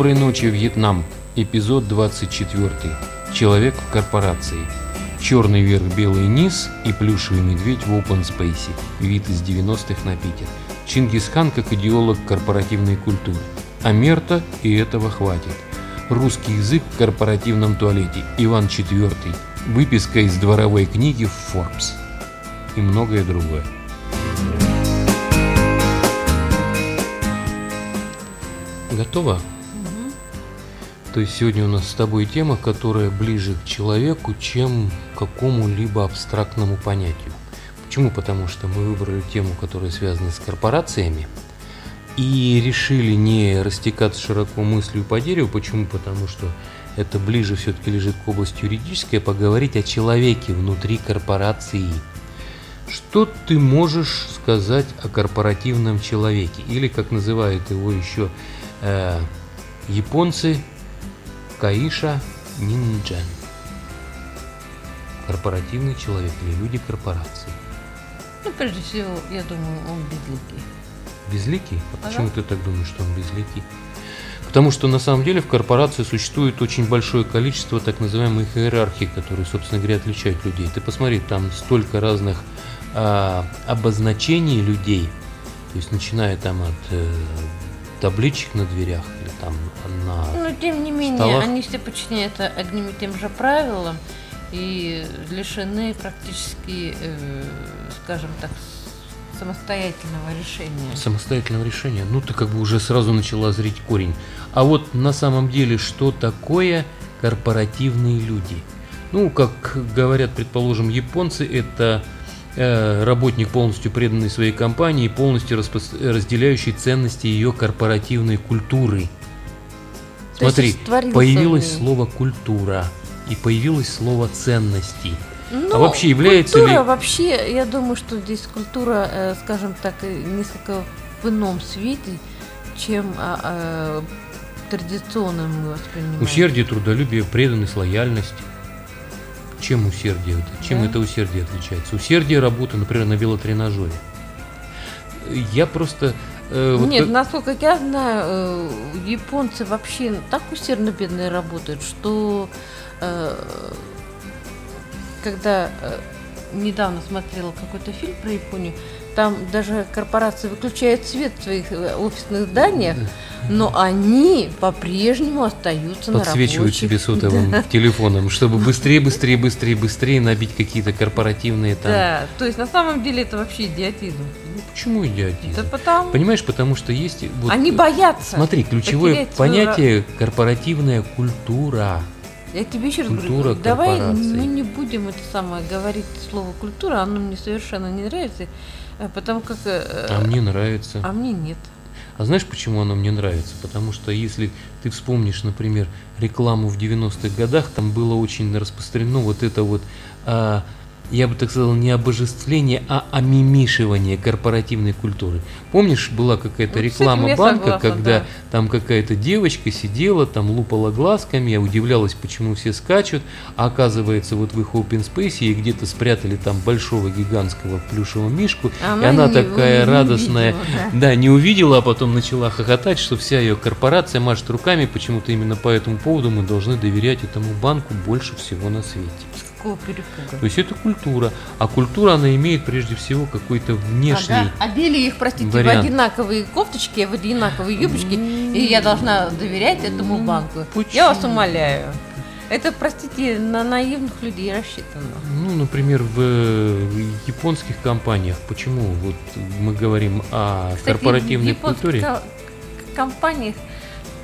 Доброй ночи, Вьетнам. Эпизод 24. Человек в корпорации. Черный верх, белый низ и плюшевый медведь в open space. Вид из 90-х на Питер. Чингисхан как идеолог корпоративной культуры. А мерта и этого хватит. Русский язык в корпоративном туалете. Иван IV. Выписка из дворовой книги в Forbes. И многое другое. Готово? То есть сегодня у нас с тобой тема, которая ближе к человеку, чем к какому-либо абстрактному понятию. Почему? Потому что мы выбрали тему, которая связана с корпорациями, и решили не растекаться широко мыслью по дереву. Почему? Потому что это ближе все-таки лежит к области юридической, а поговорить о человеке внутри корпорации. Что ты можешь сказать о корпоративном человеке? Или, как называют его еще э, японцы, Каиша Нинджан. Корпоративный человек или люди корпорации. Ну, прежде всего, я думаю, он безликий. Безликий? А Ага. почему ты так думаешь, что он безликий? Потому что на самом деле в корпорации существует очень большое количество так называемых иерархий, которые, собственно говоря, отличают людей. Ты посмотри, там столько разных а, обозначений людей, то есть начиная там от э, табличек на дверях там на Но, тем не менее, столах. они все подчиняются одним и тем же правилам и лишены практически, э, скажем так, самостоятельного решения. самостоятельного решения. Ну, ты как бы уже сразу начала зрить корень. А вот на самом деле, что такое корпоративные люди? Ну, как говорят, предположим, японцы, это э, работник, полностью преданный своей компании, полностью распос- разделяющий ценности ее корпоративной культуры. То Смотри, появилось слово культура и появилось слово ценности. Ну, А вообще является культура, ли- вообще, я думаю, что здесь культура, э, скажем так, э, несколько в ином свете, чем а, а, традиционно мы воспринимаем. Усердие, трудолюбие, преданность, лояльность. Чем усердие? это- Чем Да. это усердие отличается? Усердие работы, например, на велотренажере. Я просто... э, вот Нет, насколько я знаю, э, японцы вообще так усердно бедные работают, что э, когда э, недавно смотрела какой-то фильм про Японию, там даже корпорации выключают свет в своих э, офисных зданиях, но они по-прежнему остаются на подсвечивают рабочих. себе сотовым телефоном, чтобы быстрее, быстрее, быстрее, быстрее набить какие-то корпоративные там... Да, то есть на самом деле это вообще идиотизм. Ну, почему идиотизм? Да потому Понимаешь, потому что есть... вот, они э, боятся. Смотри, ключевое потерять свою понятие корпоративная культура. Я тебе еще раз Культура говорю, давай корпораций. мы не будем это самое говорить слово культура, оно мне совершенно не нравится, э, потому как э, А мне нравится. а мне нет. А знаешь, почему оно мне нравится? Потому что если ты вспомнишь, например, рекламу в 90-х годах, там было очень распространено вот это вот, а, я бы так сказал, не обожествление, а омимишивание корпоративной культуры. Помнишь, была какая-то Ну, реклама банка, согласна, когда да. там какая-то девочка сидела, там лупала глазками, я удивлялась, почему все скачут, а оказывается, вот в их open space ей где-то спрятали там большого гигантского плюшевого мишку, и Она она не- такая не радостная, видела, да, не увидела, а потом начала хохотать, что вся ее корпорация машет руками, почему-то именно по этому поводу мы должны доверять этому банку больше всего на свете. Какого перепуга? То есть это культура, а культура она имеет прежде всего какой-то внешний. Ага, Одели их, простите, вариант. в одинаковые кофточки, в одинаковые юбочки, и я должна доверять этому банку. Я вас почему? умоляю. Это, простите, на наивных людей рассчитано. Ну, например, в японских компаниях, почему вот мы говорим о Кстати, корпоративной в культуре? ко- компаниях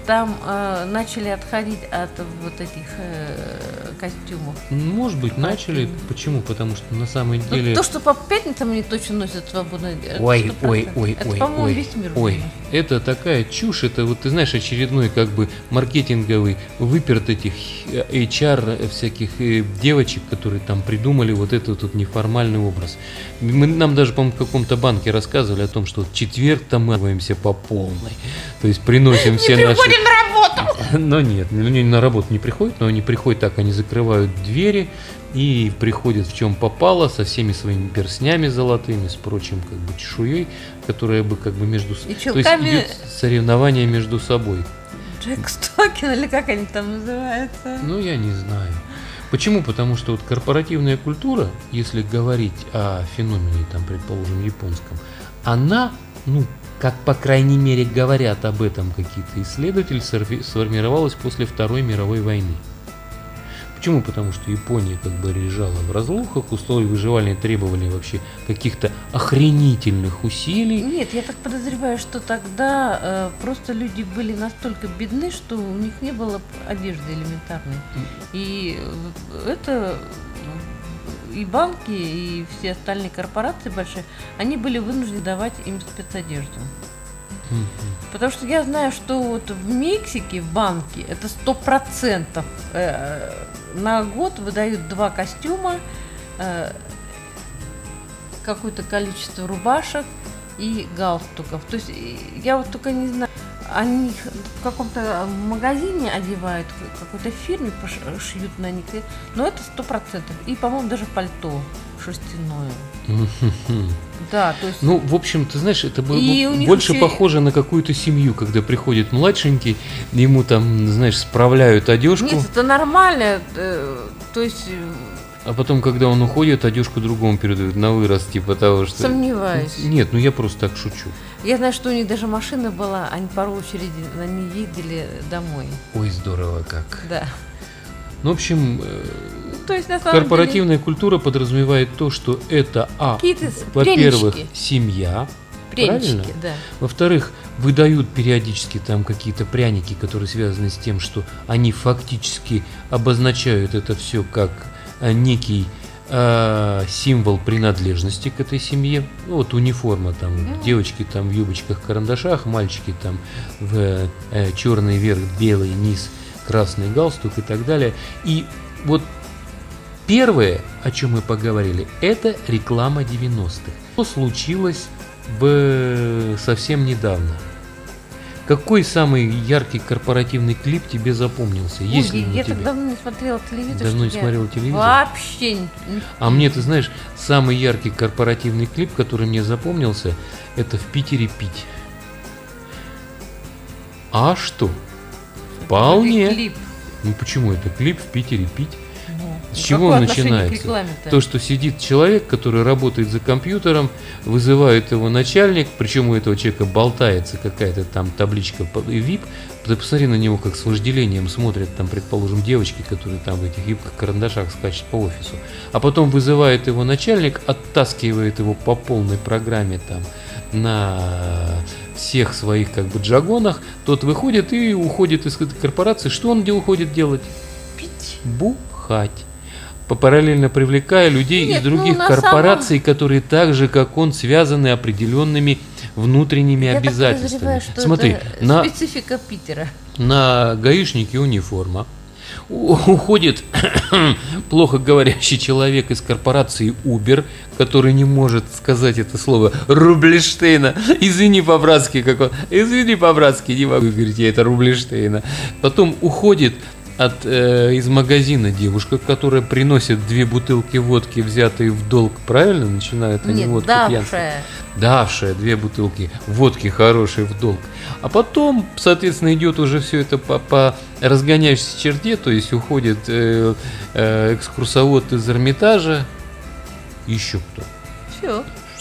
там э, начали отходить от вот этих э, костюмов. Может быть, начали. Почему? Потому что на самом Ну, деле. то, что по пятницам они точно носят свободно. это Ой, 100%. ой, ой, это, ой, по-моему, ой, весь мир. ой. Это такая чушь, это вот ты знаешь очередной как бы маркетинговый выперт этих э, HR всяких э, девочек, которые там придумали вот этот вот неформальный образ. Мы, нам даже, по-моему, в каком-то банке рассказывали о том, что в четверг там мы по полной, то есть приносим все наши... Приходим на работу! Но нет, ну, они на работу не приходят, но они приходят так, они закрывают двери и приходят в чем попало, со всеми своими перстнями золотыми, с прочим как бы чешуей, которая бы как бы между... с- И То есть идет соревнование между собой. Джек Стокен или как они там называются? Ну, я не знаю. Почему? Потому что вот корпоративная культура, если говорить о феномене, там, предположим, японском, она, ну, как по крайней мере говорят об этом какие-то исследователи, сформировалась после Второй мировой войны. Почему? Потому что Япония как бы лежала в разлухах, условия выживания требовали вообще каких-то охренительных усилий. Нет, я так подозреваю, что тогда э, просто люди были настолько бедны, что у них не было одежды элементарной. И это и банки, и все остальные корпорации большие, они были вынуждены давать им спецодежду. Потому что я знаю, что вот в Мексике в банке это сто процентов э, на год выдают два костюма, э, какое-то количество рубашек и галстуков. То есть я вот только не знаю, они в каком-то магазине одевают, в какой-то фирме шьют на них, но это сто процентов. И, по-моему, даже пальто шерстяное. Да, то есть... Ну, в общем, ты знаешь, это было больше еще... похоже на какую-то семью, когда приходит младшенький, ему там, знаешь, справляют одежку. Нет, это нормально, э, то есть... А потом, когда он уходит, одежку другому передают на вырост, типа того, что... Сомневаюсь. Нет, ну я просто так шучу. Я знаю, что у них даже машина была, они по очереди на ней ездили домой. Ой, здорово как. Да. Ну, в общем, э, то есть, на самом корпоративная деле... культура подразумевает то, что это, а, во-первых, семья, Прянички, правильно? Да. Во-вторых, выдают периодически там какие-то пряники, которые связаны с тем, что они фактически обозначают это все как некий э, символ принадлежности к этой семье. Ну, вот униформа там, mm-hmm. девочки там в юбочках, карандашах, мальчики там в э, черный верх, белый низ, красный галстук и так далее. И вот Первое, о чем мы поговорили, это реклама 90-х. Что случилось в... совсем недавно? Какой самый яркий корпоративный клип тебе запомнился? Ой, Есть ли я так давно не смотрела телевизор. Давно не смотрела телевизор? Вообще. А мне, ты знаешь, самый яркий корпоративный клип, который мне запомнился, это в Питере пить. А что? Вполне. Клип. Ну почему это клип в Питере пить? С чего он начинается? То, что сидит человек, который работает за компьютером, вызывает его начальник, причем у этого человека болтается какая-то там табличка VIP, ты посмотри на него, как с вожделением смотрят там, предположим, девочки, которые там в этих юбках, карандашах скачут по офису. А потом вызывает его начальник, оттаскивает его по полной программе там на всех своих как бы джагонах, тот выходит и уходит из этой корпорации. Что он где уходит делать? Пить. Бухать параллельно привлекая людей Нет, из других ну, корпораций, самом... которые так же, как он, связаны определенными внутренними Я обязательствами. что Смотри, на специфика Питера. На гаишнике униформа. Уходит плохо говорящий человек из корпорации Uber, который не может сказать это слово Рублештейна. Извини по-братски, как он. Извини по-братски, не могу говорить, я это Рублештейна. Потом уходит от, э, из магазина девушка, которая приносит две бутылки водки, взятые в долг, правильно? Начинают они Нет, водку давшая. пьянство. Давшая две бутылки водки хорошие в долг. А потом, соответственно, идет уже все это по, по разгоняющейся черте, то есть уходит э, э, экскурсовод из Эрмитажа, еще кто.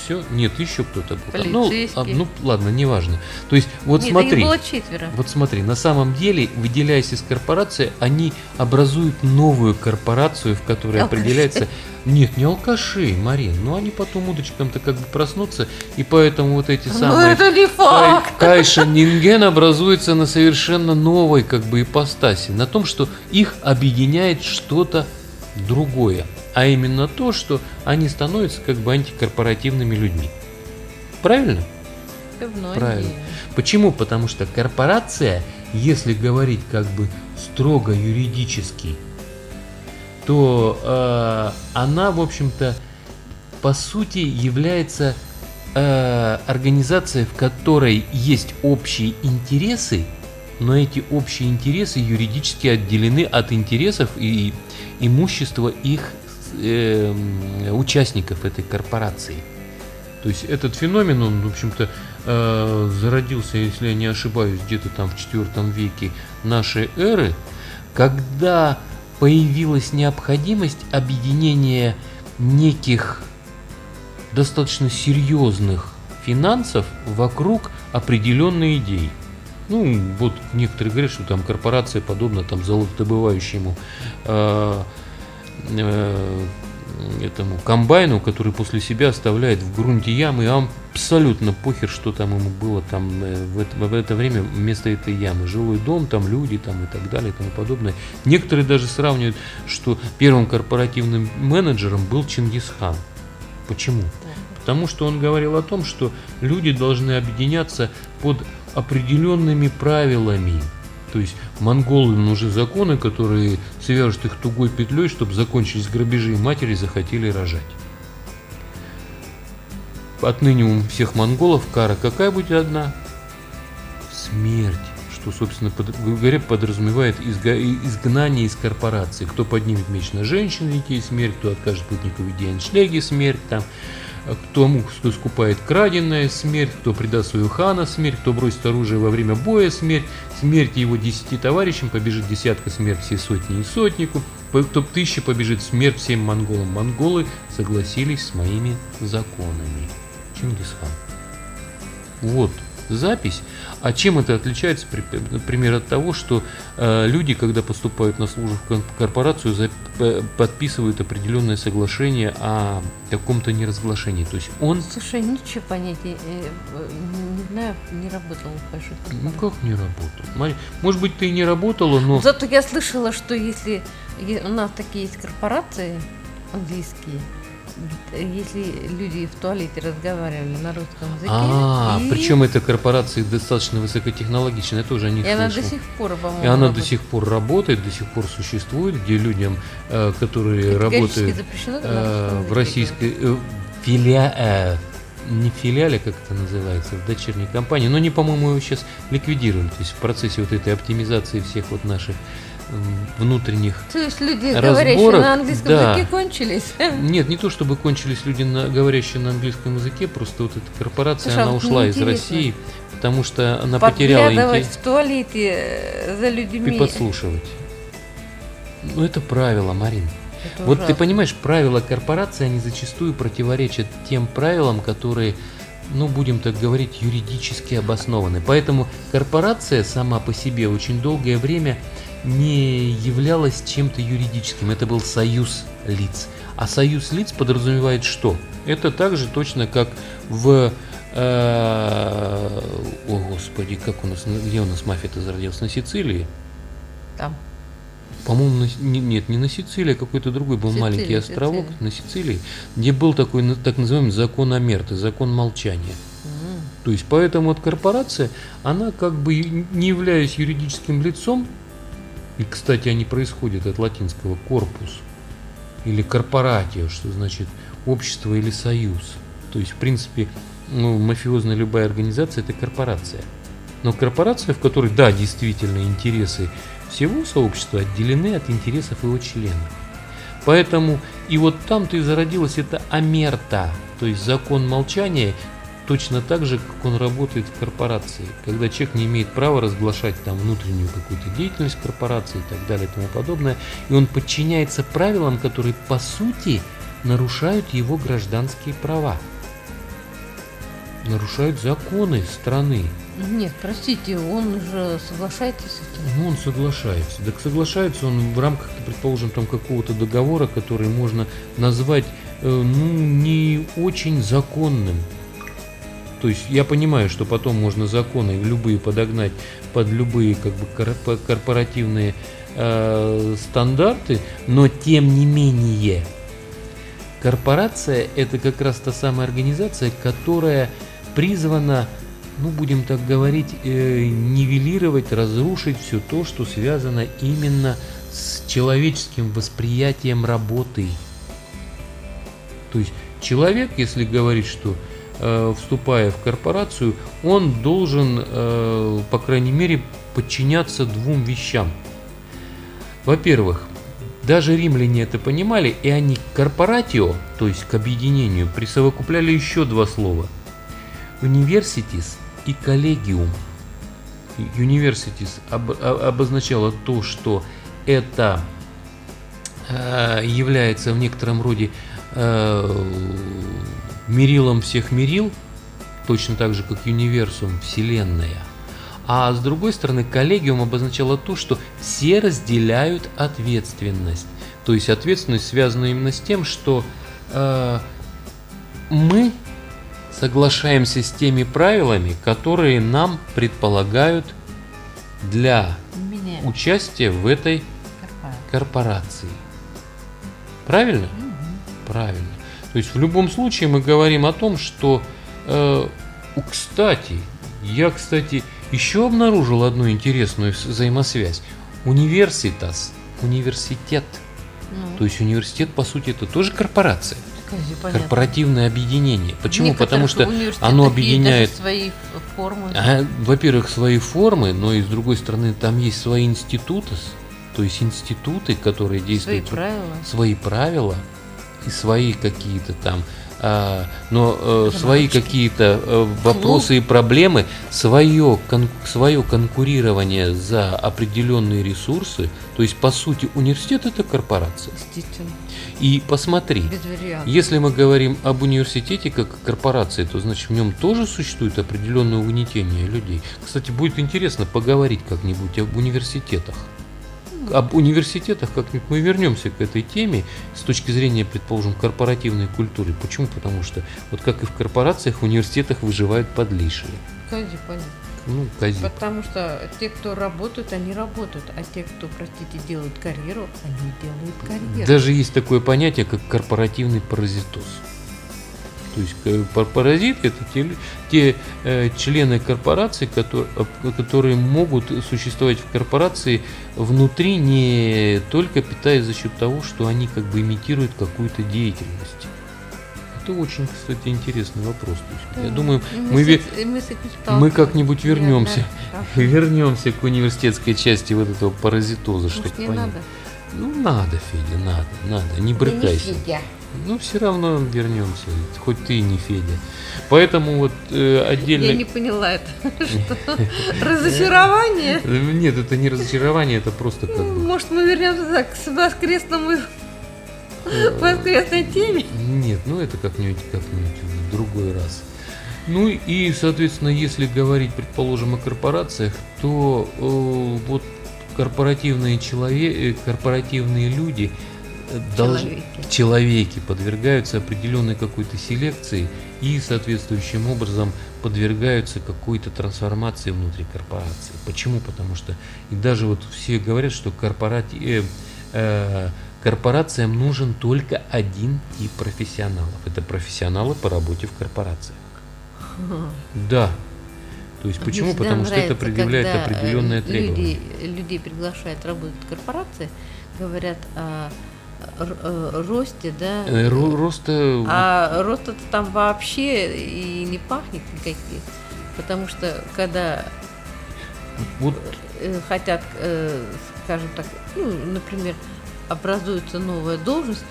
Все. Нет, еще кто-то был. Ну, а, ну, ладно, неважно. То есть, вот Нет, смотри. было четверо. Вот смотри, на самом деле, выделяясь из корпорации, они образуют новую корпорацию, в которой алкаши. определяется. Нет, не алкаши, Марин. Но они потом удочкам-то как бы проснутся, и поэтому вот эти самые... Ну это не факт. Кай, Кайша Нинген образуется на совершенно новой как бы ипостаси, на том, что их объединяет что-то другое а именно то, что они становятся как бы антикорпоративными людьми. Правильно? Многие. Правильно. Почему? Потому что корпорация, если говорить как бы строго юридически, то э, она, в общем-то, по сути является э, организацией, в которой есть общие интересы, но эти общие интересы юридически отделены от интересов и имущества их э, участников этой корпорации. То есть этот феномен, он, в общем-то, э, зародился, если я не ошибаюсь, где-то там в IV веке нашей эры, когда появилась необходимость объединения неких достаточно серьезных финансов вокруг определенной идеи. Ну, вот некоторые говорят, что там корпорация подобна там золотодобывающему э, этому комбайну, который после себя оставляет в грунте ямы, а абсолютно похер, что там ему было там э, в это, в это время вместо этой ямы. Жилой дом, там люди там и так далее и тому подобное. Некоторые даже сравнивают, что первым корпоративным менеджером был Чингисхан. Почему? Потому что он говорил о том, что люди должны объединяться под определенными правилами. То есть монголы нужны законы, которые свяжут их тугой петлей, чтобы закончились грабежи, и матери захотели рожать. Отныне у всех монголов кара какая будет одна? Смерть что, собственно, говоря, подразумевает изгнание из корпорации. Кто поднимет меч на женщин, детей, смерть, кто откажет путнику в виде смерть, там, кто, кто скупает краденое, смерть, кто предаст свою хана, смерть, кто бросит оружие во время боя, смерть, смерть его десяти товарищам, побежит десятка, смерть всей сотни и сотнику, кто тысяча побежит, смерть всем монголам. Монголы согласились с моими законами. Чингисхан. Вот запись. А чем это отличается, например, от того, что э, люди, когда поступают на службу в корпорацию, за, э, подписывают определенное соглашение о каком-то неразглашении. То есть он... Слушай, ничего понятия, э, не знаю, не работал в большой Ну как не работал? Может быть, ты и не работала, но... Зато я слышала, что если у нас такие есть корпорации английские, если люди в туалете разговаривали на русском языке. А, и... причем эта корпорация достаточно высокотехнологичная, я тоже о них И слышал. она до сих пор, по-моему, И она работает. до сих пор работает, до сих пор существует, где людям, э, которые работают э, в российской э, филиале, не филиале, как это называется, в дочерней компании, но они, по-моему, его сейчас ликвидируют, то есть в процессе вот этой оптимизации всех вот наших внутренних То есть люди, разборок, говорящие на английском да. языке, кончились? Нет, не то чтобы кончились люди, на, говорящие на английском языке, просто вот эта корпорация, Слушай, она а ушла из России, потому что она потеряла интерес. в туалете э, за людьми. И подслушивать. Ну, это правило, Марин. Это вот ужасно. ты понимаешь, правила корпорации, они зачастую противоречат тем правилам, которые ну, будем так говорить, юридически обоснованы. Поэтому корпорация сама по себе очень долгое время не являлось чем-то юридическим, это был союз лиц. А союз лиц подразумевает что? Это также точно как в... Э, о, Господи, как у нас... Где у нас мафия-то зародилась? На Сицилии? Там. По-моему, на, не, нет, не на Сицилии, а какой-то другой был Сицилия, маленький островок Сицилия. на Сицилии, где был такой так называемый закон Амерты, закон молчания. То есть поэтому вот корпорация, она как бы не являясь юридическим лицом, и, кстати, они происходят от латинского «корпус» или «корпоратио», что значит «общество» или «союз». То есть, в принципе, ну, мафиозная любая организация – это корпорация. Но корпорация, в которой, да, действительно, интересы всего сообщества отделены от интересов его членов. Поэтому и вот там-то и зародилась эта амерта, то есть закон молчания, точно так же, как он работает в корпорации, когда человек не имеет права разглашать там внутреннюю какую-то деятельность корпорации и так далее и тому подобное, и он подчиняется правилам, которые по сути нарушают его гражданские права, нарушают законы страны. Нет, простите, он же соглашается с этим? Ну, он соглашается. Так соглашается он в рамках, предположим, там какого-то договора, который можно назвать, э, ну, не очень законным. То есть я понимаю, что потом можно законы любые подогнать под любые как бы корпоративные э, стандарты, но тем не менее корпорация это как раз та самая организация, которая призвана, ну будем так говорить, э, нивелировать, разрушить все то, что связано именно с человеческим восприятием работы. То есть человек, если говорить, что вступая в корпорацию, он должен, э, по крайней мере, подчиняться двум вещам. Во-первых, даже римляне это понимали, и они к корпоратио, то есть к объединению, присовокупляли еще два слова. universities и об- о- обозначало то, что это э, является в некотором роде э, мерилом всех мерил, точно так же, как универсум, вселенная. А с другой стороны, коллегиум обозначало то, что все разделяют ответственность. То есть ответственность связана именно с тем, что э, мы соглашаемся с теми правилами, которые нам предполагают для Меня участия в этой корпорация. корпорации. Правильно? Мгм. Правильно. То есть в любом случае мы говорим о том, что, э, кстати, я, кстати, еще обнаружил одну интересную взаимосвязь. Университас, университет. Ну, То есть университет, по сути, это тоже корпорация, понятно. корпоративное объединение. Почему? Потому что оно объединяет свои формы. А, во-первых, свои формы, но и с другой стороны, там есть свои институты, то есть институты, которые свои действуют правила. свои правила и свои какие-то там, а, но э, свои какие-то э, вопросы и проблемы, свое, кон- свое конкурирование за определенные ресурсы. То есть, по сути, университет это корпорация. И посмотри, если мы говорим об университете как корпорации, то значит в нем тоже существует определенное угнетение людей. Кстати, будет интересно поговорить как-нибудь об университетах. Об университетах как-нибудь мы вернемся к этой теме с точки зрения, предположим, корпоративной культуры. Почему? Потому что вот как и в корпорациях, в университетах выживают подлейшие. Скажи, понятно. Ну, кози. Потому что те, кто работают, они работают, а те, кто, простите, делают карьеру, они делают карьеру. Даже есть такое понятие, как корпоративный паразитоз. То есть э, пар- паразиты это те, те э, члены корпорации, которые, которые могут существовать в корпорации внутри не только питаясь за счет того, что они как бы имитируют какую-то деятельность. Это очень, кстати, интересный вопрос. То есть, я думаю, мы, мы, мы как-нибудь вернемся. неоднократно. вернемся к университетской части вот этого паразитоза, Может, чтобы не понять. надо? Ну надо, Федя, надо, надо, не брыкайся. Ну, все равно вернемся, хоть ты и не Федя. Поэтому вот э, отдельно... Я не поняла это. Что? Разочарование? Э, Нет, это не разочарование, это просто как бы... Может, мы вернемся к воскресному э, воскресной теме? Нет, ну это как-нибудь как-нибудь в другой раз. Ну и, соответственно, если говорить, предположим, о корпорациях, то э, вот корпоративные человек, корпоративные люди э, долж- Человеки. человеки подвергаются определенной какой-то селекции и соответствующим образом подвергаются какой-то трансформации внутри корпорации. Почему? Потому что и даже вот все говорят, что корпорати- э, э, корпорациям нужен только один тип профессионалов. Это профессионалы по работе в корпорациях. Да. То есть Мне почему? всегда Потому что это нравится, предъявляет э, определенное требование. Люди, людей приглашают работать в корпорации, говорят э, росте, да, Э, ро- Роста а рост это там вообще и не пахнет никаких. Потому что когда вот э, хотят, э, скажем так, ну, например, образуется новая должность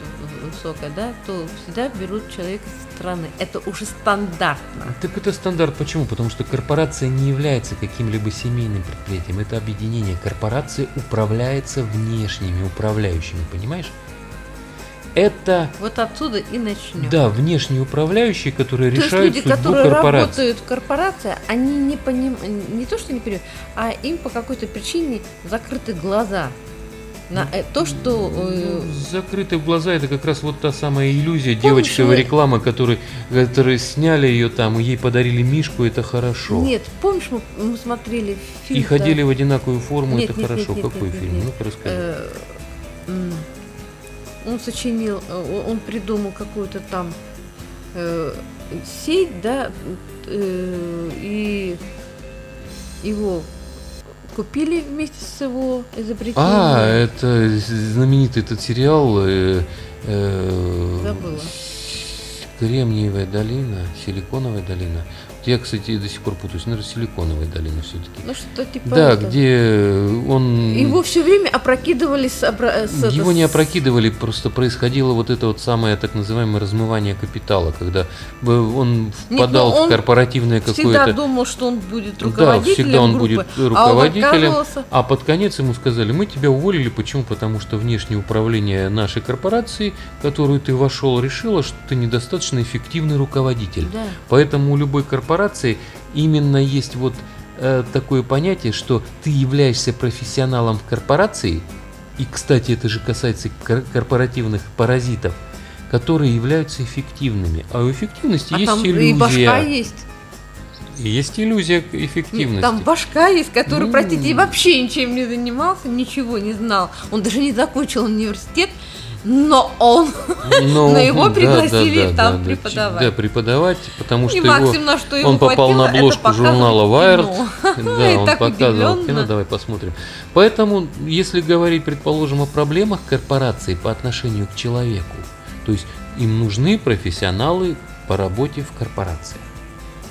высокая, да, то всегда берут человека со стороны. Это уже стандартно. Так это стандарт. Почему? Потому что корпорация не является каким-либо семейным предприятием. Это объединение. Корпорация управляется внешними управляющими, понимаешь? Это, Вот отсюда и начнем. да, внешние управляющие, которые То есть решают люди, судьбу которые корпорации. работают в корпорации, они не понимают, не то, что не понимают, а им по какой-то причине закрыты глаза на э, то, что... э, Ну, закрытые глаза это как раз вот та самая иллюзия Помнишь, девочковой мы- рекламы, которые, которые сняли ее там, ей подарили мишку, это хорошо. Нет, помнишь, мы, мы смотрели фильм... и ходили в одинаковую форму, Нет, это нет, хорошо. нет, нет, Какой нет, фильм? нет. Ну-ка расскажи. Он сочинил, э, он придумал какую-то там э, сеть, да, э, и его купили вместе с его изобретением. А, это знаменитый этот сериал э, э, Забыла. Кремниевая долина, Силиконовая долина. Я, кстати, до сих пор путаюсь. Наверное, силиконовая долина все-таки. Ну что типа Да, этого. где он... Его все время опрокидывали с, обра- с- Его не опрокидывали, просто происходило вот это вот самое так называемое размывание капитала, когда э, он впадал ну он в корпоративное Всегда какое-то... думал, что он будет Да, руководителем всегда он группы, будет а он руководителем, а под конец ему сказали, мы тебя уволили, почему? Потому что внешнее управление нашей корпорации, в которую ты вошел, решило, что ты недостаточно эффективный руководитель. Да. Поэтому у любой корпорации именно есть вот э, такое понятие, что ты являешься профессионалом в корпорации, и, кстати, это же касается кор- корпоративных паразитов, которые являются эффективными. А у эффективности А есть там иллюзия. и башка есть. Есть иллюзия эффективности. Там башка есть, который, простите, вообще ничем не занимался, ничего не знал. Он даже не закончил университет, но он Ну, Но его пригласили да, да, там да, преподавать. Да, преподавать, потому что и его, на что его он попал на обложку журнала Wired. Да, И он показывал удивленно. кино, давай посмотрим. Поэтому, если говорить, предположим, о проблемах корпорации по отношению к человеку, то есть им нужны профессионалы по работе в корпорациях.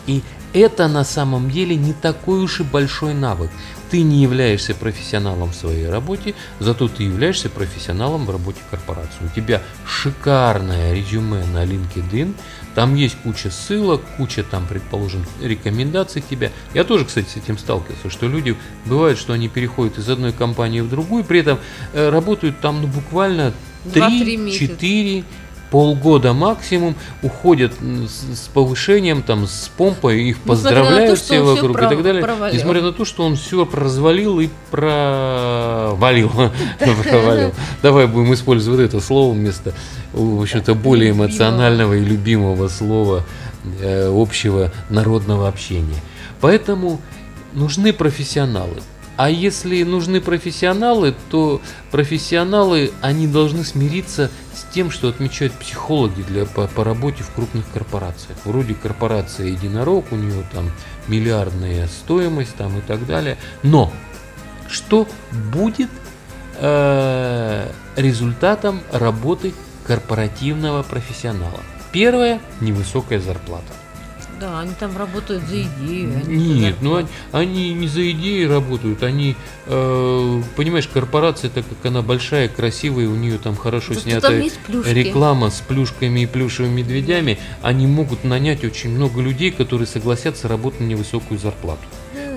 И это на самом деле не такой уж и большой навык. Ты не являешься профессионалом в своей работе, зато ты являешься профессионалом в работе корпорации. У тебя шикарное резюме на LinkedIn, там есть куча ссылок, куча там, предположим, рекомендаций тебя. Я тоже, кстати, с этим сталкивался, что люди, бывает, что они переходят из одной компании в другую, при этом э, работают там ну, буквально Два-три месяца. 3-4 полгода максимум уходят с, с повышением, там, с помпой, их поздравляют то, все вокруг и так далее. провалил. Несмотря на то, что он все развалил и провалил. провалил. Давай будем использовать это слово вместо, в общем-то, более эмоционального и любимого слова э, общего народного общения. Поэтому нужны профессионалы. А если нужны профессионалы, то профессионалы, они должны смириться с тем, что отмечают психологи для, по, по работе в крупных корпорациях. Вроде корпорация Единорог, у нее там миллиардная стоимость там и так далее. Но что будет э, результатом работы корпоративного профессионала? Первое – невысокая зарплата. Да, они там работают за идею. они Нет, за ну они, они не за идеи работают, они, э, понимаешь, корпорация, так как она большая, красивая, у нее там хорошо Зато снята там реклама с плюшками и плюшевыми медведями, они могут нанять очень много людей, которые согласятся работать на невысокую зарплату.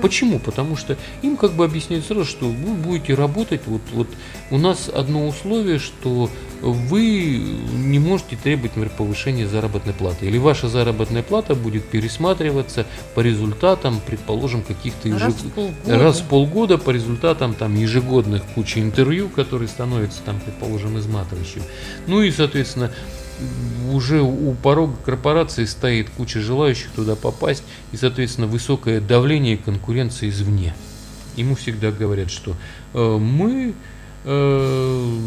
Почему? Потому что им как бы объясняют сразу, что вы будете работать, вот, вот у нас одно условие, что вы не можете требовать, например, повышения заработной платы. Или ваша заработная плата будет пересматриваться по результатам, предположим, каких-то Раз ежег- в полгода. раз в полгода по результатам там ежегодных кучи интервью, которые становятся там, предположим, изматывающими. Ну и, соответственно, уже у порога корпорации стоит куча желающих туда попасть, и, соответственно, высокое давление и конкуренция извне. Ему всегда говорят, что э, мы э,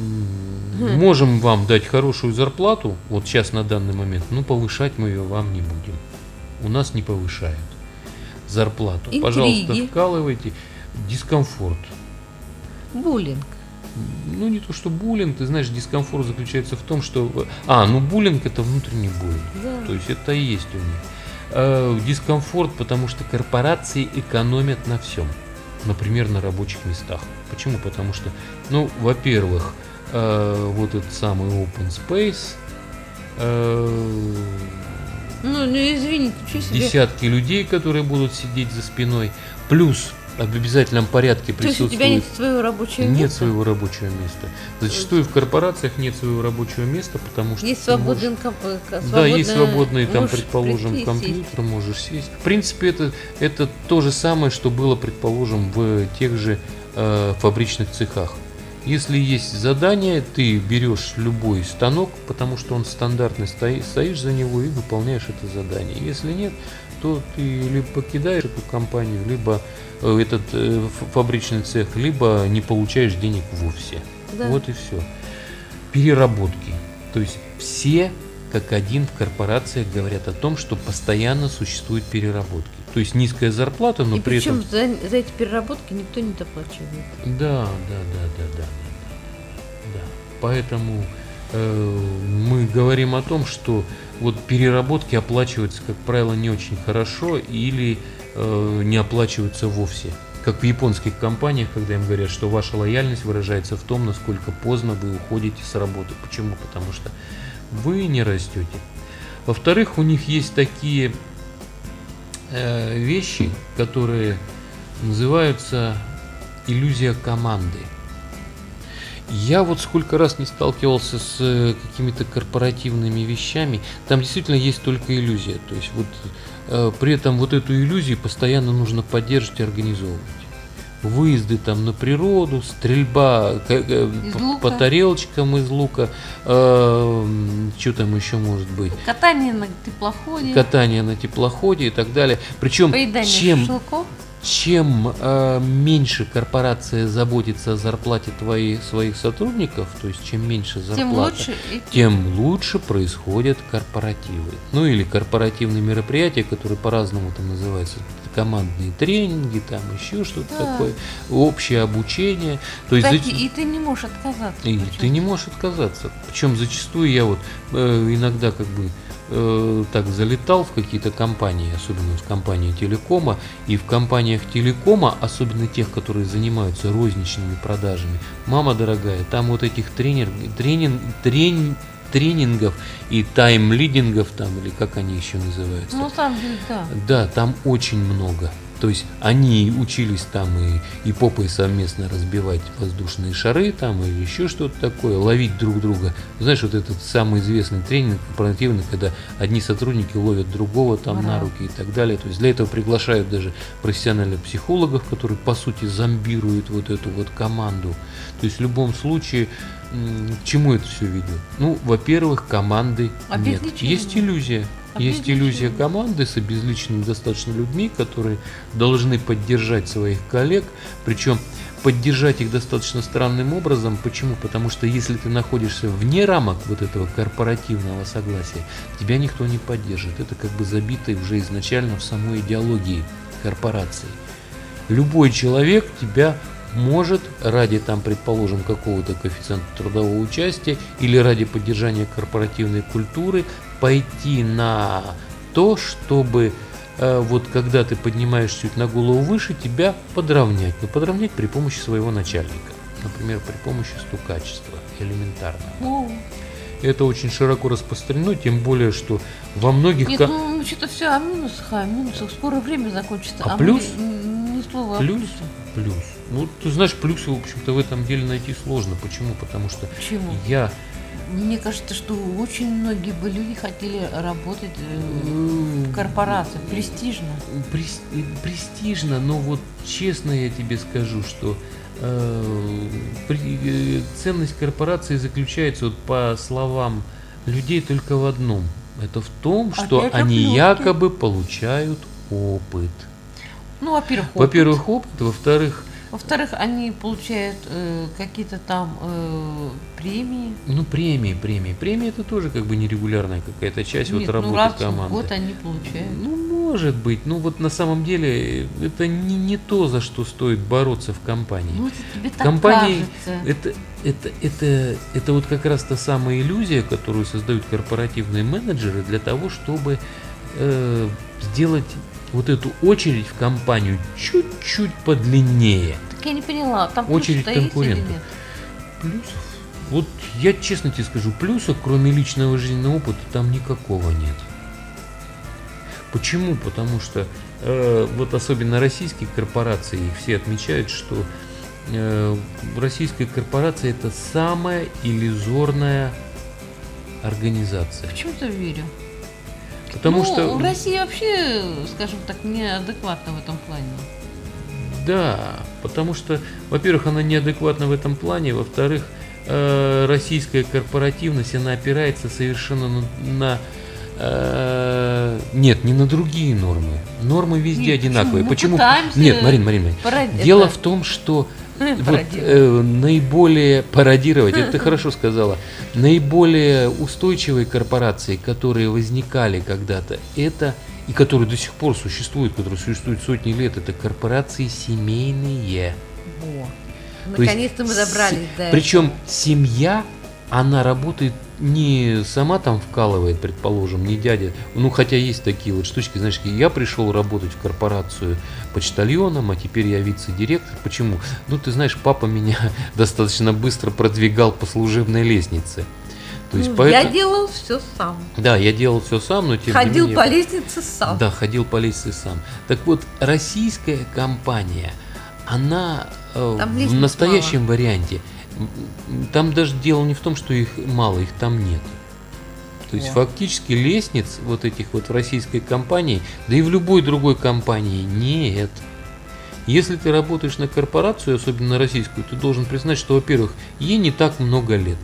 можем вам дать хорошую зарплату, вот сейчас на данный момент, но повышать мы ее вам не будем. У нас не повышают зарплату. Интриги. Пожалуйста, вкалывайте. Дискомфорт. Буллинг. Ну, не то, что буллинг, ты знаешь, дискомфорт заключается в том, что... А, ну буллинг это внутренний буллинг. Да. То есть это и есть у них. Э, дискомфорт, потому что корпорации экономят на всем. Например, на рабочих местах. Почему? Потому что, ну, во-первых, э, вот этот самый open space, э, Ну, ну извините, десятки людей, которые будут сидеть за спиной, плюс обязательном порядке То есть у присутствует... тебя нет своего рабочего Нет места? своего рабочего места. Зачастую в корпорациях нет своего рабочего места, потому что Есть можешь- свободный ком- э, Да, есть свободный там, можешь предположим, компьютер, можешь сесть. В принципе, это, это то же самое, что было, предположим, в тех же э, фабричных цехах. Если есть задание, ты берешь любой станок, потому что он стандартный, стои- стоишь за него и выполняешь это задание. Если нет, то ты либо покидаешь эту компанию, либо э, этот э, фабричный цех, либо не получаешь денег вовсе. Да. Вот и все. Переработки. То есть все как один в корпорациях говорят о том, что постоянно существуют переработки. То есть низкая зарплата, но И при причем этом... за, за эти переработки никто не доплачивает. Да, да, да, да, да, да, да. да. Поэтому э, мы говорим о том, что вот переработки оплачиваются, как правило, не очень хорошо или э, не оплачиваются вовсе. Как в японских компаниях, когда им говорят, что ваша лояльность выражается в том, насколько поздно вы уходите с работы. Почему? Потому что вы не растете. Во-вторых, у них есть такие э, вещи, которые называются иллюзия команды. Я вот сколько раз не сталкивался с э, какими-то корпоративными вещами, там действительно есть только иллюзия. То есть вот э, при этом вот эту иллюзию постоянно нужно поддерживать и организовывать. Выезды там на природу, стрельба э, по, по тарелочкам из лука, э, что там еще может быть? Катание на теплоходе. Катание на теплоходе и так далее. Причем чем, шашлыков чем э, меньше корпорация заботится о зарплате твоих своих сотрудников, то есть чем меньше зарплата, тем лучше, тем лучше происходят корпоративы. Ну или корпоративные мероприятия, которые по-разному там называются командные тренинги, там еще что-то да. такое, общее обучение. То есть Кстати, за... и ты не можешь отказаться. И ты не можешь отказаться. Причем зачастую я вот э, иногда как бы э, так залетал в какие-то компании, особенно в компании телекома, и в компаниях телекома, особенно тех, которые занимаются розничными продажами, мама дорогая, там вот этих тренер, тренинг, трень, тренингов и тайм-лидингов там, или как они еще называются. Ну, там, да. Да, там очень много. То есть они учились там и, и попой совместно разбивать воздушные шары там или еще что-то такое, ловить друг друга. Знаешь, вот этот самый известный тренинг корпоративный, когда одни сотрудники ловят другого там на руки и так далее. То есть для этого приглашают даже профессиональных психологов, которые по сути зомбируют вот эту вот команду. То есть в любом случае к чему это все ведет? Ну, во-первых, команды нет. Есть иллюзия. Есть иллюзия команды с обезличенными достаточно людьми, которые должны поддержать своих коллег, причем поддержать их достаточно странным образом. Почему? Потому что если ты находишься вне рамок вот этого корпоративного согласия, тебя никто не поддержит. Это как бы забито уже изначально в самой идеологии корпорации. Любой человек тебя может ради, там, предположим, какого-то коэффициента трудового участия или ради поддержания корпоративной культуры пойти на то, чтобы э, вот когда ты поднимаешь чуть на голову выше, тебя подровнять. Но подровнять при помощи своего начальника. Например, при помощи стукачества элементарно. Ну. Это очень широко распространено, тем более, что во многих... Нет, ну, что-то все о минусах, о минусах. Скоро время закончится. А, а плюс? Мы, ни слова плюс? Плюс. Ну, ты знаешь, плюсы, в общем-то, в этом деле найти сложно. Почему? Потому что Почему? я мне кажется, что очень многие бы люди хотели работать э, в корпорации. Престижно. Прес, престижно, но вот честно я тебе скажу, что э, при, э, ценность корпорации заключается, вот по словам людей, только в одном. Это в том, что Опять они оплетки. якобы получают опыт. Ну, во-первых, опыт. Во-первых, опыт. Во-вторых, во-вторых, они получают э, какие-то там э, премии. Ну, премии, премии. Премии это тоже как бы нерегулярная какая-то часть Нет, вот работы ну, раз команды. Вот они получают. Ну, может быть. Ну, вот на самом деле это не, не то, за что стоит бороться в компании. Ну, это тебе так Компании, кажется. Это, это, это, это вот как раз та самая иллюзия, которую создают корпоративные менеджеры для того, чтобы э, сделать вот эту очередь в компанию чуть-чуть подлиннее. Так я не поняла, там очередь конкурентов. Нет? Плюсов. Вот я честно тебе скажу, плюсов, кроме личного жизненного опыта, там никакого нет. Почему? Потому что э, вот особенно российские корпорации, все отмечают, что э, российская корпорация это самая иллюзорная организация. Почему-то верю. Потому ну, что... в России вообще, скажем так, неадекватна в этом плане. Да, потому что, во-первых, она неадекватна в этом плане, во-вторых, э, российская корпоративность, она опирается совершенно на, на э, нет, не на другие нормы. Нормы везде нет, одинаковые. Почему? Почему? Нет, Марин, Марин, Марин. Парад... Дело это... в том, что вот, э, наиболее пародировать, это ты хорошо сказала, наиболее устойчивые корпорации, которые возникали когда-то, это и которые до сих пор существуют, которые существуют сотни лет, это корпорации семейные. Наконец-то мы добрались до Причем семья, она работает не сама там вкалывает, предположим, не дядя. Ну, хотя есть такие вот штучки, знаешь, я пришел работать в корпорацию почтальоном, а теперь я вице-директор. Почему? Ну, ты знаешь, папа меня достаточно быстро продвигал по служебной лестнице. То есть, ну, поэтому... Я делал все сам. Да, я делал все сам, но тем ходил не менее... по лестнице сам. Да, ходил по лестнице сам. Так вот, российская компания, она э, в настоящем мало. варианте, там даже дело не в том, что их мало, их там нет. То есть О. фактически лестниц вот этих вот в российской компании, да и в любой другой компании нет. Если ты работаешь на корпорацию, особенно на российскую, ты должен признать, что, во-первых, ей не так много лет.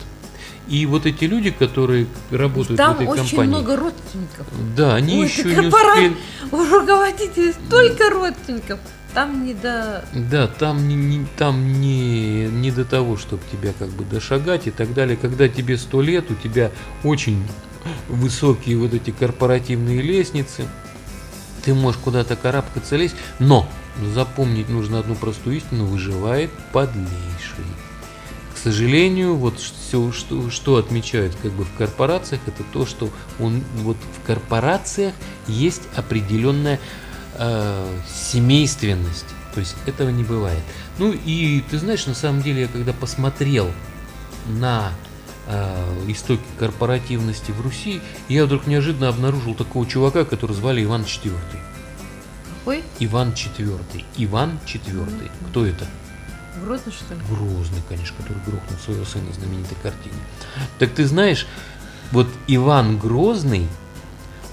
И вот эти люди, которые работают Там в этой очень компании. много родственников. Да, они У еще не успели. У руководителей столько родственников. Там не до. Да, там не, не, там не, не до того, чтобы тебя как бы дошагать и так далее. Когда тебе сто лет, у тебя очень высокие вот эти корпоративные лестницы. Ты можешь куда-то карабкаться, лезть, но запомнить нужно одну простую истину, выживает подлейший сожалению, вот все, что, что отмечают как бы в корпорациях, это то, что он, вот в корпорациях есть определенная э, семейственность. То есть этого не бывает. Ну и ты знаешь, на самом деле, я когда посмотрел на э, истоки корпоративности в Руси, я вдруг неожиданно обнаружил такого чувака, которого звали Иван IV. Какой? Иван IV. Иван IV. Кто это? Грозный, что ли? Грозный, конечно, который грохнул своего сына в знаменитой картине. Так ты знаешь, вот Иван Грозный,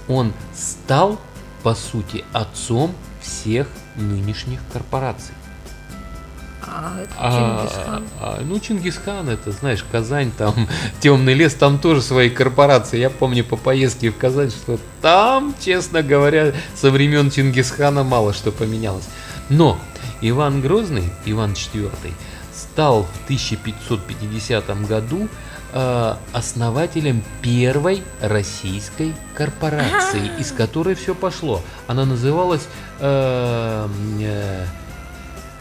он стал, по сути, отцом всех нынешних корпораций. А, это а. А, ну, Чингисхан, это, знаешь, Казань, там, Темный лес, там тоже свои корпорации. Я помню по поездке в Казань, что там, честно говоря, со времен Чингисхана мало что поменялось. Но Иван Грозный, Иван IV, стал в 1550 году э, основателем первой российской корпорации, из которой все пошло. Она называлась э, э,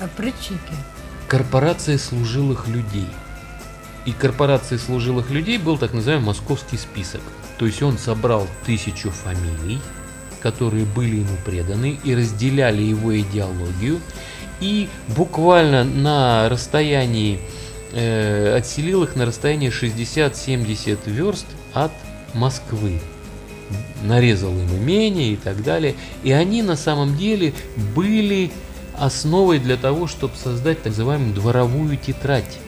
Опричники. Корпорация служилых людей. И корпорацией служилых людей был так называемый московский список. То есть он собрал тысячу фамилий, которые были ему преданы и разделяли его идеологию и буквально на расстоянии, э, отселил их на расстоянии 60-70 верст от Москвы. Нарезал им имение и так далее. И они на самом деле были основой для того, чтобы создать так называемую дворовую тетрадь,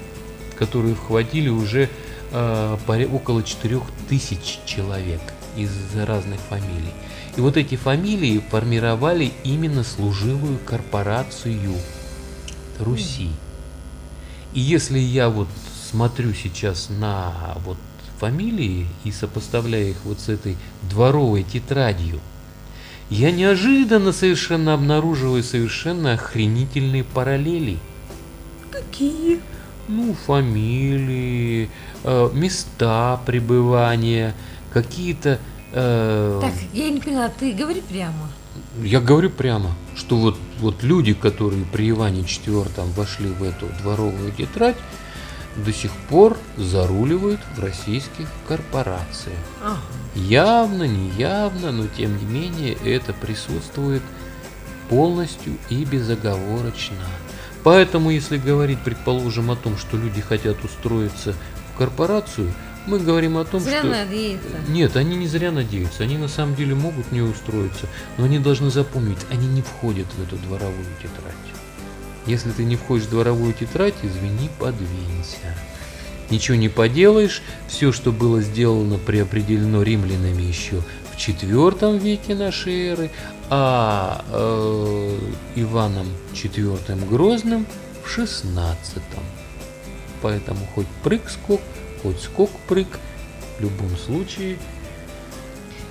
которую вхватили уже э, около 4000 человек из разных фамилий. И вот эти фамилии формировали именно служивую корпорацию Руси. И если я вот смотрю сейчас на вот фамилии и сопоставляю их вот с этой дворовой тетрадью, я неожиданно совершенно обнаруживаю совершенно охренительные параллели. Какие? Ну, фамилии, э, места пребывания, какие-то Э, так, я не поняла, ты говори прямо. Я говорю прямо, что вот, вот люди, которые при Иване IV вошли в эту дворовую тетрадь, до сих пор заруливают в российских корпорациях. Ага. Явно, неявно, но тем не менее это присутствует полностью и безоговорочно. Поэтому, если говорить, предположим, о том, что люди хотят устроиться в корпорацию, мы говорим о том, зря что... надеются. Нет, они не зря надеются. Они на самом деле могут не устроиться, но они должны запомнить, они не входят в эту дворовую тетрадь. Если ты не входишь в дворовую тетрадь, извини, подвинься. Ничего не поделаешь, все, что было сделано, преопределено римлянами еще в IV веке нашей эры, а э, Иваном IV Грозным в XVI. Поэтому хоть прыг-скок, хоть скок-прыг, в любом случае.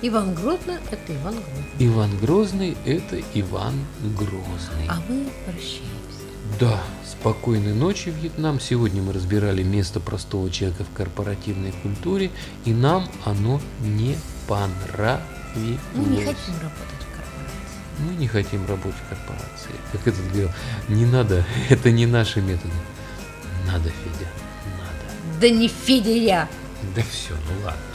Иван Грозный – это Иван Грозный. Иван Грозный – это Иван Грозный. А мы прощаемся. Да, спокойной ночи, Вьетнам. Сегодня мы разбирали место простого человека в корпоративной культуре, и нам оно не понравилось. Мы не хотим работать в корпорации. Мы не хотим работать в корпорации. Как этот говорил, не надо, это не наши методы. Надо, Федя. Да не Федя Да все, ну ладно.